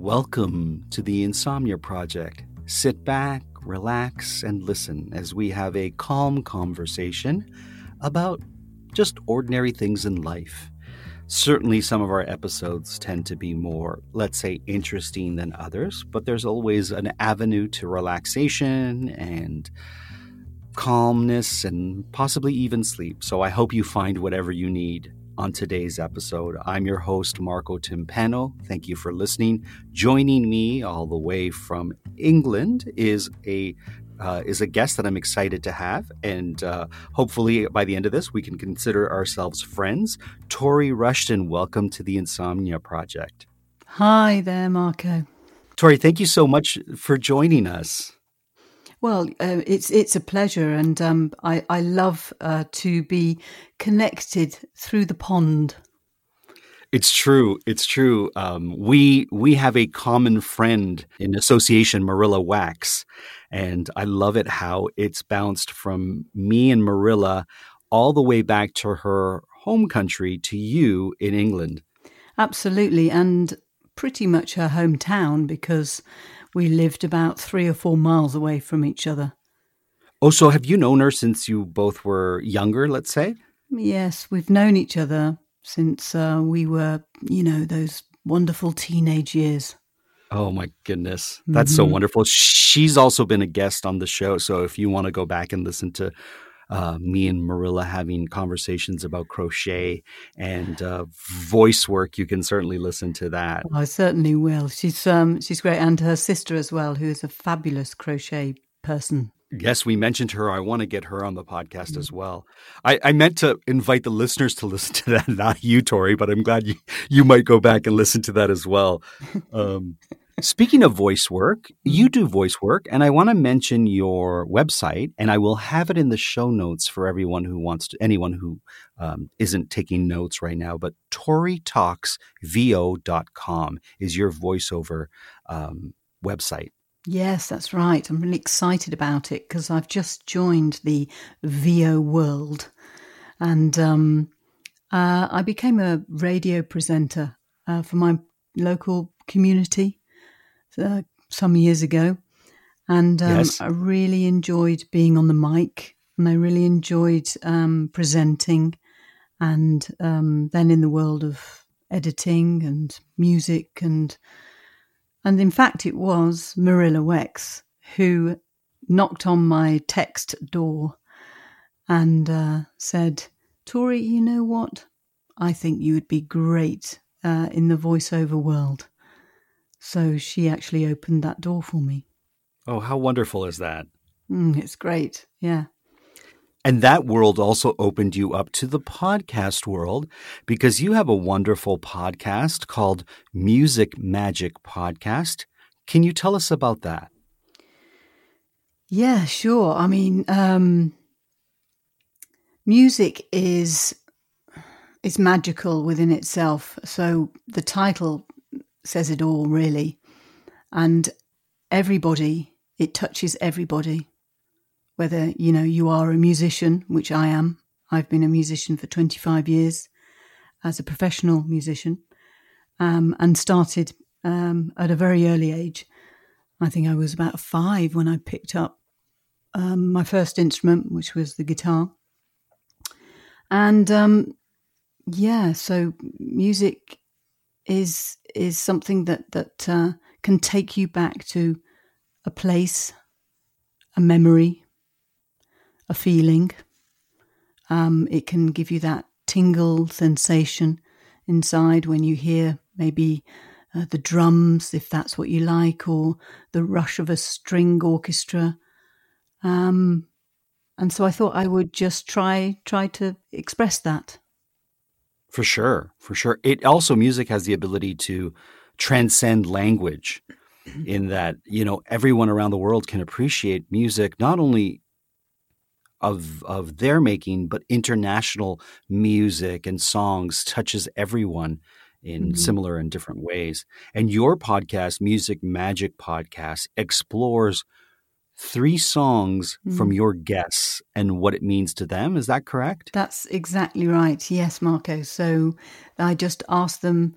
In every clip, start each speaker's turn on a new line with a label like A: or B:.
A: Welcome to the Insomnia Project. Sit back, relax, and listen as we have a calm conversation about just ordinary things in life. Certainly, some of our episodes tend to be more, let's say, interesting than others, but there's always an avenue to relaxation and calmness and possibly even sleep. So I hope you find whatever you need on today's episode. I'm your host, Marco Timpano. Thank you for listening. Joining me all the way from England is a uh, is a guest that I'm excited to have, and uh, hopefully by the end of this, we can consider ourselves friends. Tori Rushton, welcome to the Insomnia Project.
B: Hi there, Marco.
A: Tori, thank you so much for joining us.
B: Well, uh, it's it's a pleasure, and um, I I love uh, to be connected through the pond.
A: It's true. It's true. Um, we we have a common friend in association, Marilla Wex, and I love it how it's bounced from me and Marilla all the way back to her home country to you in England.
B: Absolutely, and pretty much her hometown because we lived about three or four miles away from each other.
A: Oh, so have you known her since you both were younger, let's say?
B: Yes, we've known each other since uh, we were, you know, those wonderful teenage years.
A: Oh my goodness. That's mm-hmm. so wonderful. She's also been a guest on the show. So if you want to go back and listen to uh, me and Marilla having conversations about crochet and uh, voice work, you can certainly listen to that.
B: I certainly will. She's um, she's great, and her sister as well, who is a fabulous crochet person.
A: Yes, we mentioned her. I want to get her on the podcast as well. I, I, meant to invite the listeners to listen to that, not you, Tori, but I'm glad you, you might go back and listen to that as well. Um, Speaking of voice work, you mm-hmm. do voice work, and I want to mention your website, and I will have it in the show notes for everyone who wants to, anyone who um, not taking notes right now. But ToriTalksVO.com is your voiceover um, website.
B: Yes, that's right. I'm really excited about it because I've just joined the VO world, and um, uh, I became a radio presenter uh, for my local community uh, some years ago, and um, yes. I really enjoyed being on the mic, and I really enjoyed um, presenting, and um, then in the world of editing and music, and and in fact, it was Marilla Wex who knocked on my text door and uh, said, "Tori, you know what? I think you would be great uh, in the voiceover world." So she actually opened that door for me.
A: Oh, how wonderful is that?
B: Mm, it's great. Yeah.
A: And that world also opened you up to the podcast world because you have a wonderful podcast called Music Magic Podcast. Can you tell us about that?
B: Yeah, sure. I mean, um, music is is magical within itself. So the title says it all, really. And everybody, it touches everybody. Whether, you know, you are a musician, which I am. I've been a musician for 25 years as a professional musician um, and started um, at a very early age. I think I was about five when I picked up um, my first instrument, which was the guitar. And um, yeah, so music is is something that that uh, can take you back to a place, a memory, a feeling. Um, it can give you that tingle sensation. inside when you hear maybe uh, the drums, if that's what you like, or the rush of a string orchestra. Um, and so I thought I would just try try to express that.
A: For sure, for sure. It also music has the ability to transcend language in that, you know, everyone around the world can appreciate music not only of of their making, but international music and songs touches everyone in mm-hmm. similar and different ways. And your podcast, Music Magic Podcast, explores three songs mm. from your guests and what it means to them. Is that correct?
B: That's exactly right. Yes, Marco. So I just asked them,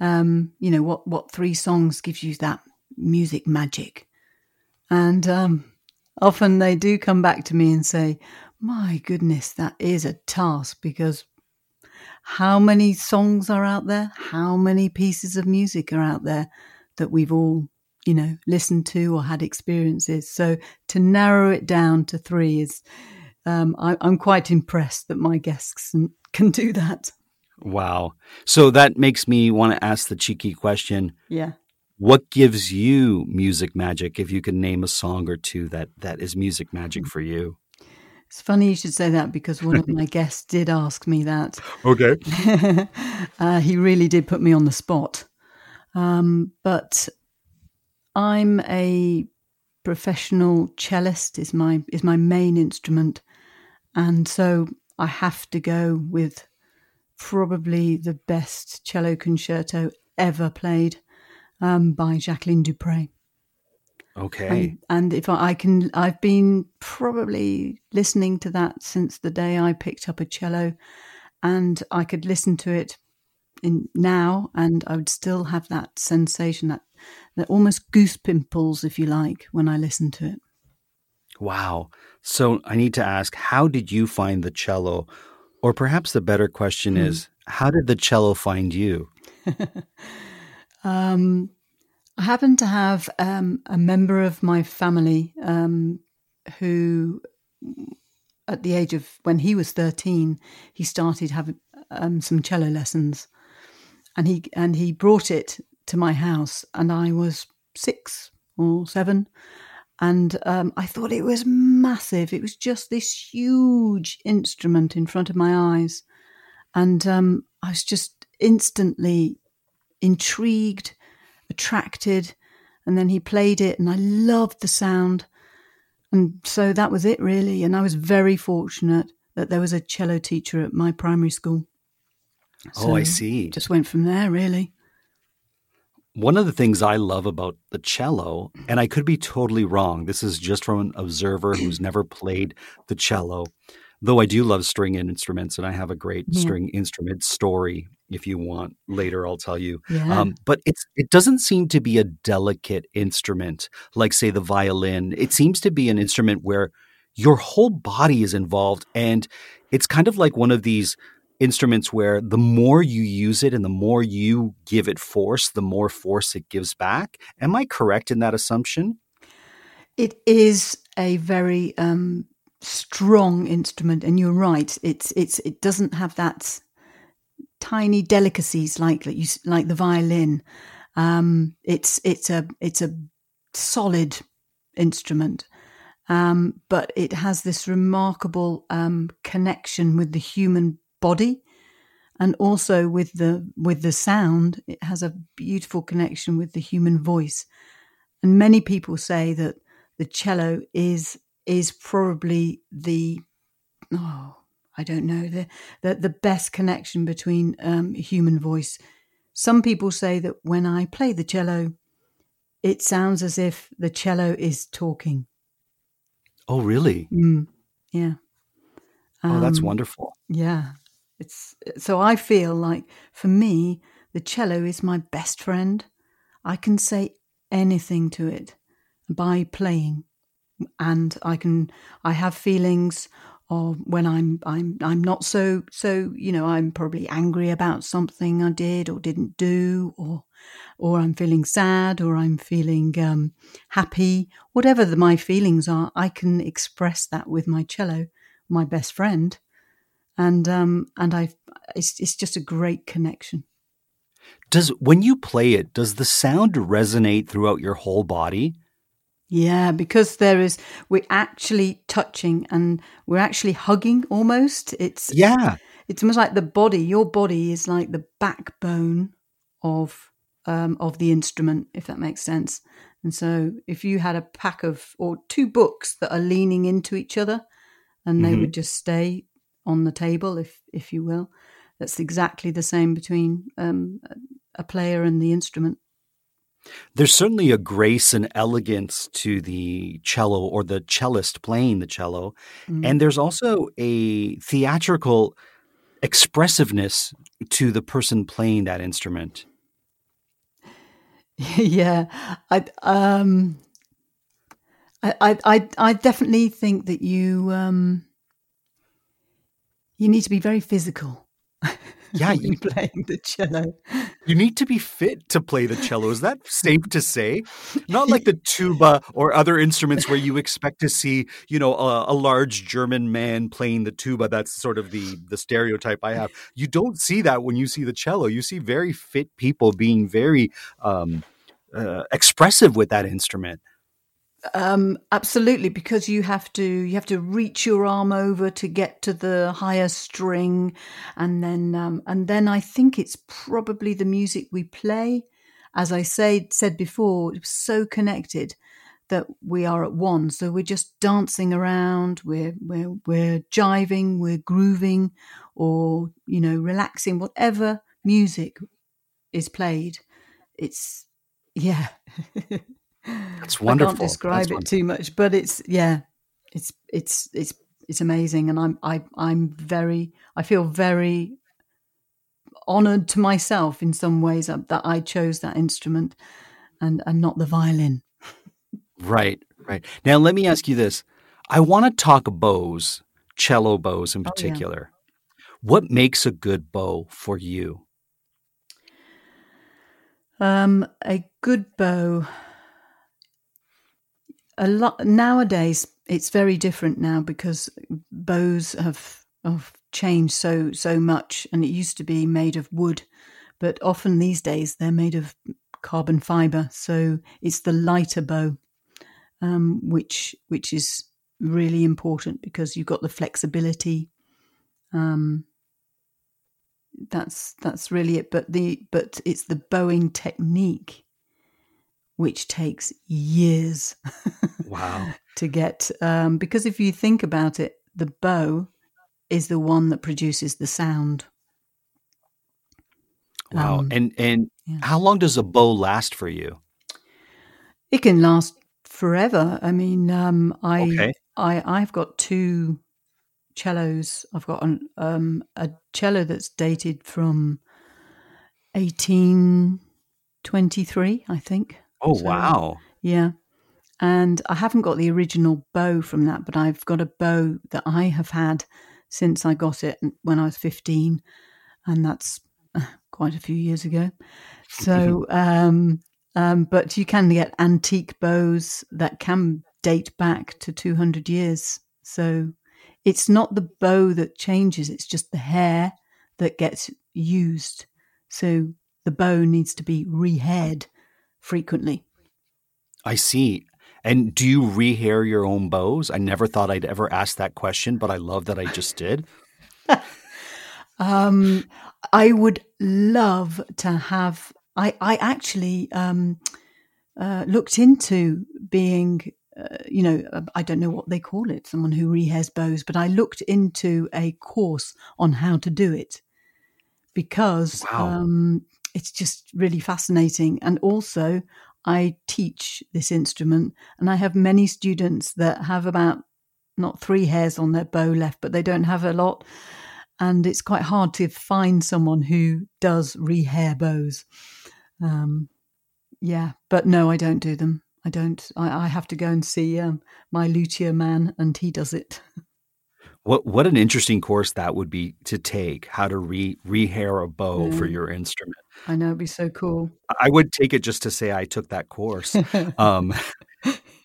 B: um, you know, what what three songs gives you that music magic, and um, often they do come back to me and say, "My goodness, that is a task because." How many songs are out there? How many pieces of music are out there that we've all you know, listened to or had experiences. So to narrow it down to three is, um, I, am quite impressed that my guests can, can do that.
A: Wow. So that makes me want to ask the cheeky question.
B: Yeah.
A: What gives you music magic? If you can name a song or two that that is music magic for you.
B: It's funny you should say that because one of my guests did ask me that.
A: Okay.
B: uh, he really did put me on the spot. Um, but I'm a professional cellist is my is my main instrument, and so I have to go with probably the best cello concerto ever played um, by Jacqueline du Pré.
A: Okay.
B: And, and if I, I, can, I've been probably listening to that since the day I picked up a cello, and I could listen to it in now, and I would still have that sensation, that they're almost goose pimples, if you like, when I listen to it.
A: Wow. So I need to ask, how did you find the cello? Or perhaps the better question mm. is, how did the cello find you?
B: um, I happen to have um, a member of my family um, who, at the age of when he was 13, he started having um, some cello lessons. And he and he brought it to my house, and I was six or seven. And um, I thought it was massive. It was just this huge instrument in front of my eyes. And um, I was just instantly intrigued, attracted. And then he played it, and I loved the sound. And so that was it, really. And I was very fortunate that there was a cello teacher at my primary school.
A: So oh, I see.
B: Just went from there, really.
A: One of the things I love about the cello, and I could be totally wrong, this is just from an observer who's never played the cello, though I do love string instruments, and I have a great yeah. string instrument story. If you want later, I'll tell you.
B: Yeah. Um,
A: but it's it doesn't seem to be a delicate instrument like, say, the violin. It seems to be an instrument where your whole body is involved, and it's kind of like one of these instruments where the more you use it and the more you give it force, the more force it gives back. Am I correct in that assumption?
B: It is a very um, strong instrument, and you're right. It's it's it doesn't have that tiny delicacies like you like the violin. Um, it's it's a it's a solid instrument. Um, but it has this remarkable um, connection with the human body. And also with the with the sound it has a beautiful connection with the human voice. And many people say that the cello is is probably the oh i don't know the the, the best connection between um, human voice. Some people say that when i play the cello it sounds as if the cello is talking.
A: Oh really?
B: Mm, yeah.
A: Oh that's um, wonderful.
B: yeah it's so I feel like for me, the cello is my best friend. I can say anything to it by playing, and I can. I have feelings or when I'm I'm I'm not so so you know I'm probably angry about something I did or didn't do or or I'm feeling sad or I'm feeling um, happy whatever the, my feelings are I can express that with my cello my best friend and um, and I it's it's just a great connection.
A: Does when you play it, does the sound resonate throughout your whole body?
B: Yeah, because there is we're actually touching and we're actually hugging almost. It's
A: Yeah.
B: it's almost like the body. Your body is like the backbone of um, of the instrument, if that makes sense. And so, if you had a pack of or two books that are leaning into each other, and they
A: Mhm.
B: would just stay on the table, if if you will, that's exactly the same between um, a player and the instrument.
A: There's certainly a grace and elegance to the cello or the cellist playing the cello.
B: Mm.
A: And there's also a theatrical expressiveness to the person playing that instrument.
B: yeah, I um, I, I I I definitely think that you um, you need to be very physical.
A: Yeah, you,
B: playing the cello.
A: you need to be fit to play the cello. Is that safe to say? Not like the tuba or other instruments where you expect to see, you know, a, a large German man playing the tuba. That's sort of the the stereotype I have. You don't see that when you see the cello. You see very fit people being very um, uh, expressive with that instrument.
B: Um, absolutely, because you have to you have to reach your arm over to get to the higher string, and then um, and then I think it's probably the music we play. As I say said before, it's so connected that we are at one. So we're just dancing around, we're we're we're jiving, we're grooving, or you know relaxing. Whatever music is played, it's yeah.
A: That's wonderful.
B: I can't describe
A: That's
B: it
A: wonderful.
B: too much, but it's yeah, it's it's it's it's amazing, and I'm I I'm very I feel very honored to myself in some ways that I chose that instrument and and not the violin.
A: Right, right. Now let me ask you this. I want to talk bows, cello bows in
B: Oh, yeah.
A: particular. What makes a good bow for you?
B: Um, a good bow. A lot nowadays. It's very different now because bows have have changed so so much, and it used to be made of wood, but often these days they're made of carbon fiber. So it's the lighter bow, um, which which is really important because you've got the flexibility. Um, that's that's really it. But the but it's the bowing technique which takes years
A: Wow.
B: to get um, because if you think about it, the bow is the one that produces the sound.
A: Wow.
B: Um,
A: and and
B: yeah.
A: how long does a bow last for you?
B: It can last forever. I mean, um, I
A: Okay.
B: I I've got two cellos. I've got an, um, a cello that's dated from eighteen twenty three, I think.
A: Oh
B: So-
A: wow.
B: Yeah. And I haven't got the original bow from that, but I've got a bow that I have had since I got it when I was 15. And that's uh, quite a few years ago. So, um, um, but you can get antique bows that can date back to 200 years. So it's not the bow that changes, it's just the hair that gets used. So the bow needs to be rehaired frequently.
A: I see. And do you rehair your own bows? I never thought I'd ever ask that question, but I love that I just did.
B: Um, I would love to have. I I actually um, uh, looked into being. Uh, you know, uh, I don't know what they call it, someone who rehairs bows, but I looked into a course on how to do it because
A: Wow.
B: um, it's just really fascinating. And also, I teach this instrument, and I have many students that have about not three hairs on their bow left, but they don't have a lot. And it's quite hard to find someone who does rehair bows. Um, yeah, but no, I don't do them. I don't. I, I have to go and see um, my luthier man, and he does it.
A: What what an interesting course that would be to take, how to re rehair a bow for your instrument.
B: I know it'd be so cool.
A: I would take it just to say I took that course. Um,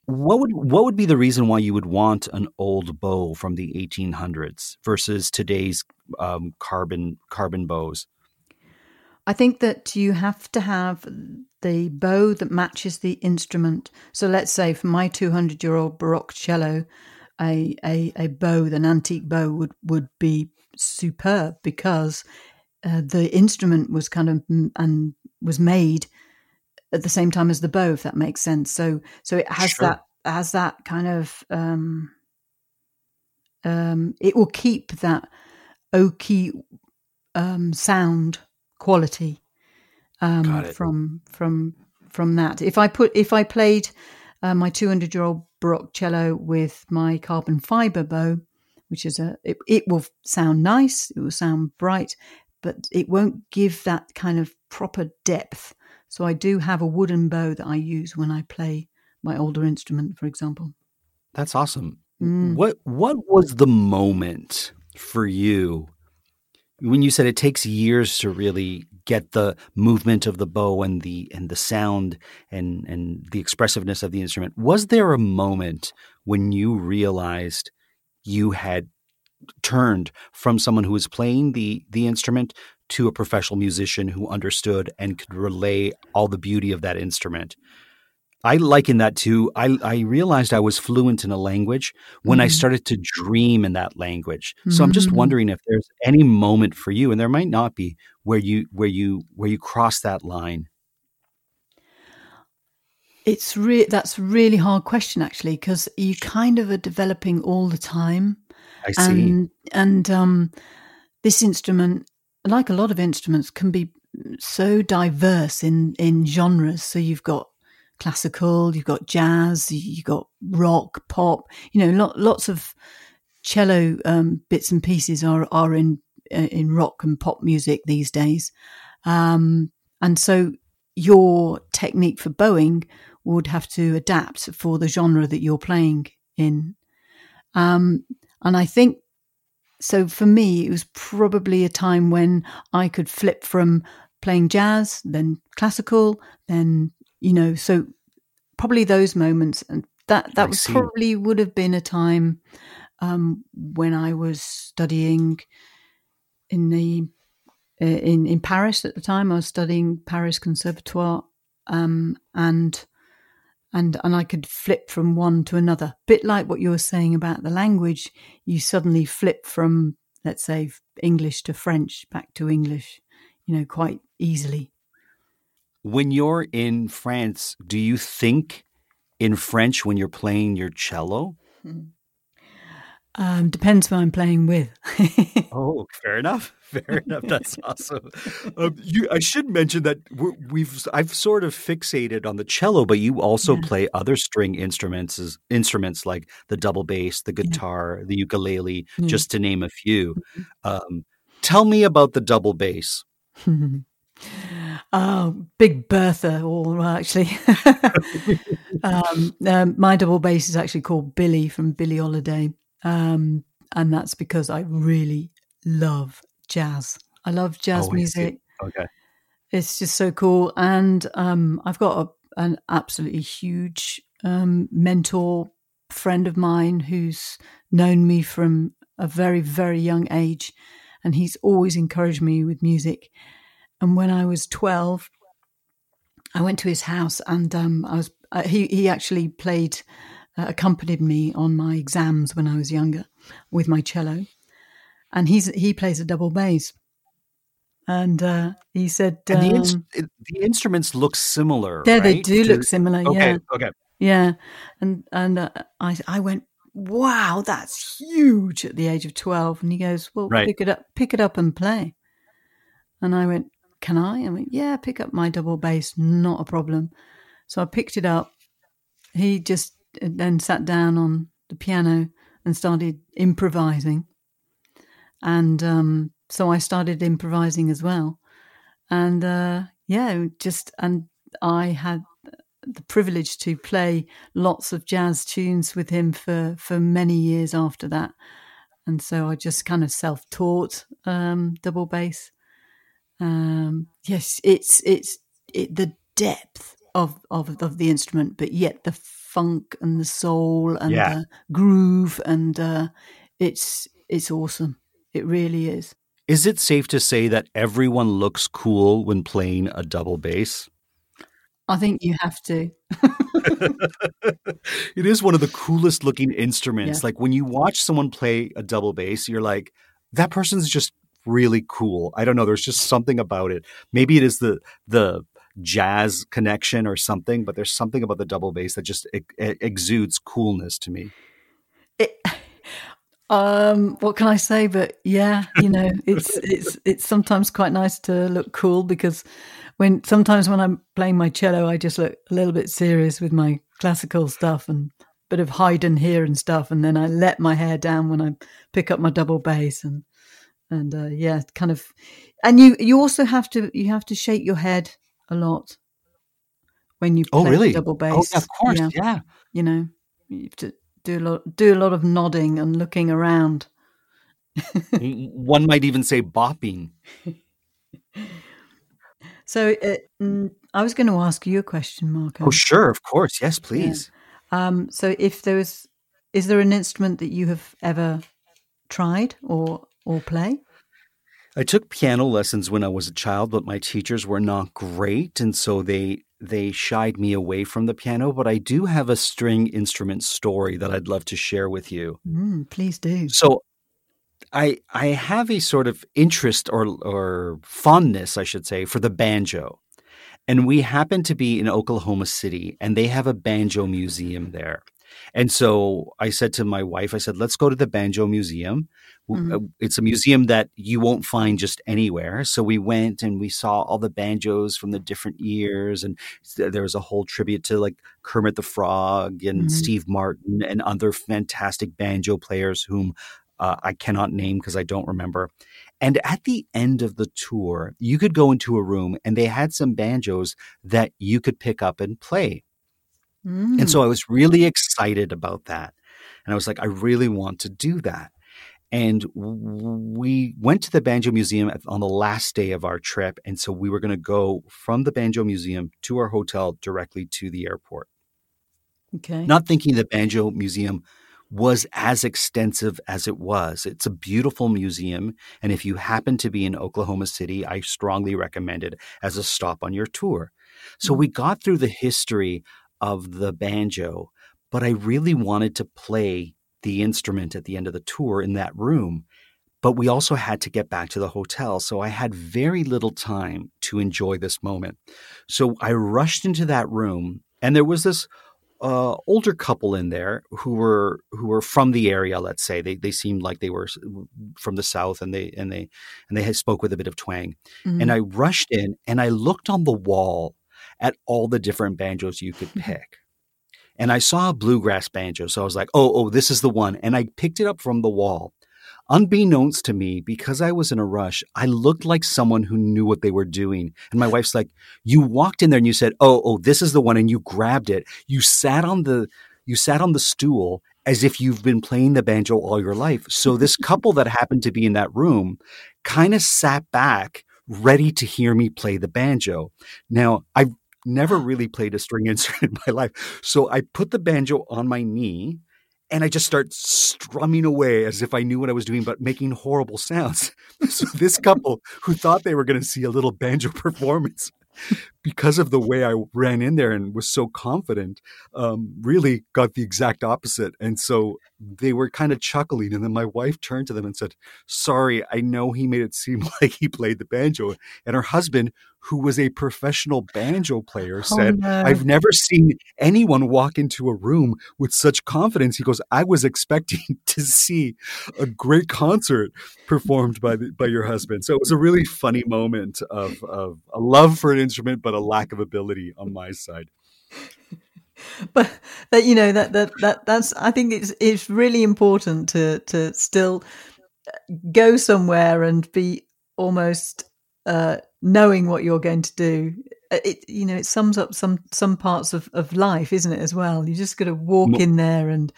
A: what would what would be the reason why you would want an old bow from the 1800s versus today's um, carbon carbon bows?
B: I think that you have to have the bow that matches the instrument. So let's say for my 200 year old Baroque cello, a, a, a bow, an antique bow would, would be superb because uh, the instrument was kind of and was made at the same time as the bow, if that makes sense. So so it has sure. that has that kind of um, um, it will keep that oaky um, sound quality um, from from from that. If I put if I played uh, my 200 year old Baroque cello with my carbon fiber bow, which is a it, it will sound nice, it will sound bright, but it won't give that kind of proper depth. So I do have a wooden bow that I use when I play my older instrument, for example.
A: That's awesome. Mm. What what was the moment for you when you said it takes years to really get the movement of the bow and the and the sound and and the expressiveness of the instrument was there a moment when you realized you had turned from someone who was playing the the instrument to a professional musician who understood and could relay all the beauty of that instrument I liken that to I, I realized I was fluent in a language when mm-hmm. I started to dream in that language. So mm-hmm. I'm just mm-hmm. wondering if there's any moment for you, and there might not be, where you where you where you cross that line.
B: It's re- that's really hard question actually because you kind of are developing all the time.
A: I see.
B: And, and um, this instrument, like a lot of instruments, can be so diverse in in genres. So you've got classical, you've got jazz, you've got rock, pop, you know, lot, lots of cello um, bits and pieces are, are in, uh, in rock and pop music these days. Um, and so your technique for bowing would have to adapt for the genre that you're playing in. Um, and I think so for me, it was probably a time when I could flip from playing jazz, then classical, then you know, so probably those moments, and that that was probably would have been a time um, when I was studying in the uh, in in Paris at the time. I was studying Paris Conservatoire, um, and and and I could flip from one to another. Bit like what you were saying about the language, you suddenly flip from let's say English to French back to English, you know, quite easily
A: when you're in France, do you think in French when you're playing your cello? Hmm.
B: Um, depends who I'm playing with.
A: oh, fair enough. Fair enough. That's awesome. Um, you, I should mention that we have I've sort of fixated on the cello, but you also yeah. play other string instruments, instruments like the double bass, the guitar, yeah. the ukulele, mm. just to name a few. Mm-hmm. Um, tell me about the double bass.
B: Oh, Big Bertha, or actually, um, um, my double bass is actually called Billy from Billie Holiday, um, and that's because I really love jazz. I love jazz oh, music.
A: Okay,
B: it's just so cool, and um, I've got a, an absolutely huge um, mentor friend of mine who's known me from a very very young age, and he's always encouraged me with music and when I was 12, I went to his house and um, I was uh, he he actually played uh, accompanied me on my exams when I was younger with my cello, and he's he plays a double bass. And uh, he said
A: and the, um, the, instruments look similar.
B: Yeah,
A: right?
B: they do to, look similar.
A: Okay,
B: yeah.
A: okay,
B: yeah. And and uh, I I went, wow, that's huge at the age of twelve. And he goes, well, right. pick it up, pick it up and play. And I went, can I? I went, yeah, pick up my double bass, not a problem. So I picked it up. He just then sat down on the piano and started improvising. And um, so I started improvising as well. And uh, yeah, just, and I had the privilege to play lots of jazz tunes with him for, for many years after that. And so I just kind of self taught um, double bass um, yes, it's it's it, the depth of, of of the instrument, but yet the funk and the soul and yeah. the groove, and uh, it's it's awesome. It really is.
A: is it safe to say that everyone looks cool when playing a double bass?
B: I think you have to.
A: it is one of the coolest looking instruments.
B: Yeah.
A: Like when you watch someone play a double bass, you're like, that person's just really cool. I don't know. There's just something about it. Maybe it is the the jazz connection or something, but there's something about the double bass that just exudes coolness to me.
B: It, um, what can I say? But yeah, you know, it's it's it's sometimes quite nice to look cool because when sometimes when I'm playing my cello, I just look a little bit serious with my classical stuff and bit of Haydn here and stuff, and then I let my hair down when I pick up my double bass and and uh, yeah, kind of. And you you also have to you have to shake your head a lot when you play
A: Oh, really?
B: double bass.
A: Oh, yeah, of course.
B: Yeah,
A: Yeah.
B: you know, you have to do a lot do a lot of nodding and looking around.
A: One might even say bopping.
B: So uh, I was going to ask you a question, Marco.
A: Oh, sure. Of course. Yes, please.
B: Um, so if there was, is there an instrument that you have ever tried or or play?
A: I took piano lessons when I was a child, but my teachers were not great, and so they they shied me away from the piano. But I do have a string instrument story that I'd love to share with you.
B: Mm, please do.
A: So I I have a sort of interest or or fondness, I should say, for the banjo. And we happen to be in Oklahoma City and they have a banjo museum there. And so I said to my wife, I said, let's go to the banjo museum.
B: Mhm.
A: uh, It's a museum that you won't find just anywhere. So we went and we saw all the banjos from the different years. And there was a whole tribute to like Kermit the Frog and
B: Mhm.
A: Steve Martin and other fantastic banjo players whom uh, I cannot name because I don't remember. And at the end of the tour, you could go into a room and they had some banjos that you could pick up and play.
B: Mm.
A: And so I was really excited about that. And I was like, I really want to do that. And we went to the Banjo Museum on the last day of our trip. And so we were going to go from the Banjo Museum to our hotel directly to the airport.
B: okay.
A: Not thinking the Banjo Museum was as extensive as it was. It's a beautiful museum. And if you happen to be in Oklahoma City, I strongly recommend it as a stop on your tour. So
B: Mhm.
A: we got through the history of the banjo, but I really wanted to play the instrument at the end of the tour in that room. But we also had to get back to the hotel. So I had very little time to enjoy this moment. So I rushed into that room, and there was this uh, older couple in there who were who were from the area. Let's say they they seemed like they were from the south, and they and they and they had spoke with a bit of twang.
B: Mhm.
A: And I rushed in, and I looked on the wall at all the different banjos you could mm-hmm. pick. And I saw a bluegrass banjo, so I was like, "Oh, oh, this is the one." And I picked it up from the wall. Unbeknownst to me, because I was in a rush, I looked like someone who knew what they were doing. And my wife's like, "You walked in there and you said, "Oh, oh, this is the one," and you grabbed it. You sat on the you sat on the stool as if you've been playing the banjo all your life. So this couple that happened to be in that room kind of sat back, ready to hear me play the banjo. Now, I've never really played a string instrument in my life, so I put the banjo on my knee and I just start strumming away as if I knew what I was doing, but making horrible sounds. So this couple who thought they were going to see a little banjo performance because of the way I ran in there and was so confident, um, really got the exact opposite. And so they were kind of chuckling. And then my wife turned to them and said, Sorry, I know he made it seem like he played the banjo. And her husband, who was a professional banjo player,
B: Oh,
A: said,
B: no.
A: I've never seen anyone walk into a room with such confidence. He goes, I was expecting to see a great concert performed by the, by your husband. So it was a really funny moment of, of a love for an instrument, but a lack of ability on my side.
B: but that you know that that that that's I think it's it's really important to to still go somewhere and be almost uh, knowing what you're going to do. Uh, It you know it sums up some some parts of of life, isn't it? As well, you just got to walk
A: Mo-
B: in there and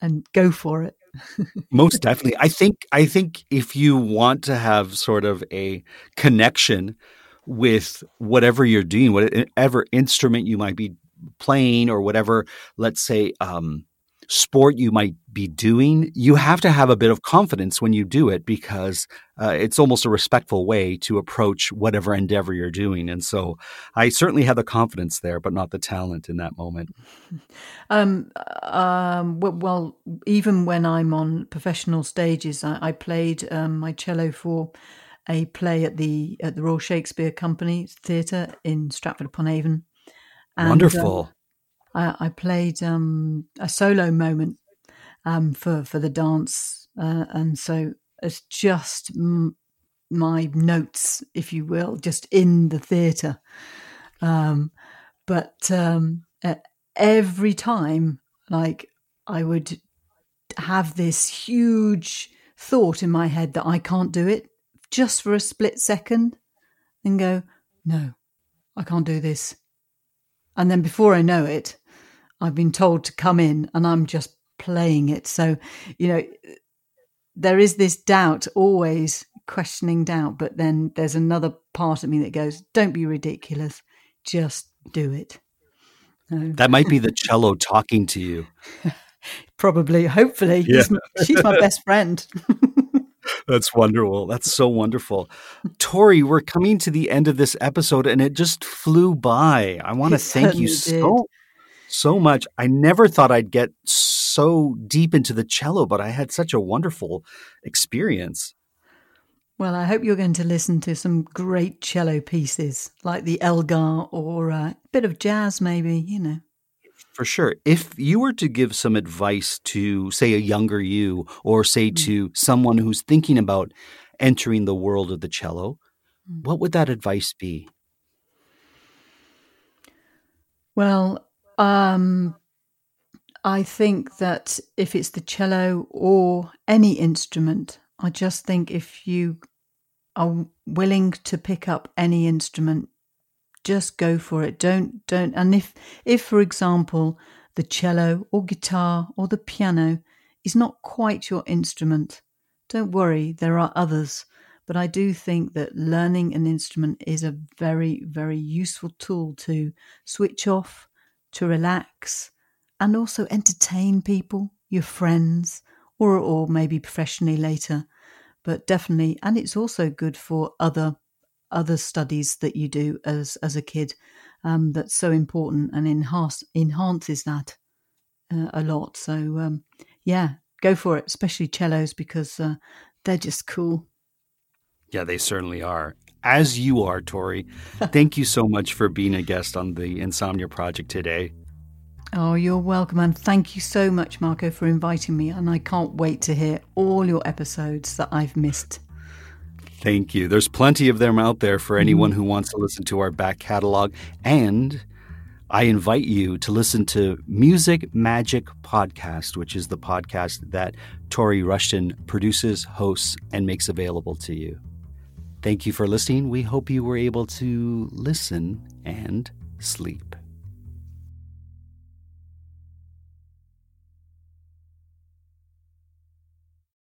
B: and go for it.
A: Most definitely. I think I think if you want to have sort of a connection with whatever you're doing, whatever instrument you might be playing or whatever, let's say um sport you might be doing, you have to have a bit of confidence when you do it because uh, it's almost a respectful way to approach whatever endeavor you're doing. And so I certainly had the confidence there, but not the talent in that moment.
B: Um, um, well, even when I'm on professional stages, I, I played um, my cello for a play at the at the Royal Shakespeare Company Theatre in Stratford upon Avon.
A: And, Wonderful.
B: Uh, I, I, played um, a solo moment um, for for the dance, uh, and so it's just m- my notes, if you will, just in the theatre. Um, but um, every time, like I would have this huge thought in my head that I can't do it, just for a split second, and go, no, I can't do this. And then before I know it, I've been told to come in and I'm just playing it. So, you know, there is this doubt, always questioning doubt, but then there's another part of me that goes, don't be ridiculous, just do it.
A: That might be the cello talking to you.
B: Probably, hopefully. Yeah. she's my best friend.
A: That's wonderful. That's so wonderful. Tori, we're coming to the end of this episode and it just flew by. I want to thank you so so much. I never thought I'd get so deep into the cello, but I had such a wonderful experience.
B: Well, I hope you're going to listen to some great cello pieces like the Elgar or a bit of jazz, maybe, you know.
A: For sure. If you were to give some advice to, say, a younger you, or say mm. to someone who's thinking about entering the world of the cello, mm. what would that advice be?
B: Well, um, I think that if it's the cello or any instrument, I just think if you are willing to pick up any instrument, just go for it. Don't don't and if if for example the cello or guitar or the piano is not quite your instrument, don't worry, there are others. But I do think that learning an instrument is a very, very useful tool to switch off, to relax, and also entertain people, your friends, or or maybe professionally later. But definitely, and it's also good for other other studies that you do as as a kid um, that's so important and enhance, enhances that uh, a lot. So um, yeah, go for it, especially cellos because uh, they're just cool.
A: Yeah, they certainly are. As you are, Tori. Thank you so much for being a guest on the Insomnia Project today.
B: Oh, you're welcome. And thank you so much, Marco, for inviting me. And I can't wait to hear all your episodes that I've missed.
A: Thank you. There's plenty of them out there for anyone mm-hmm. who wants to listen to our back catalog. And I invite you to listen to Music Magic Podcast, which is the podcast that Tori Rushton produces, hosts, and makes available to you. Thank you for listening. We hope you were able to listen and sleep.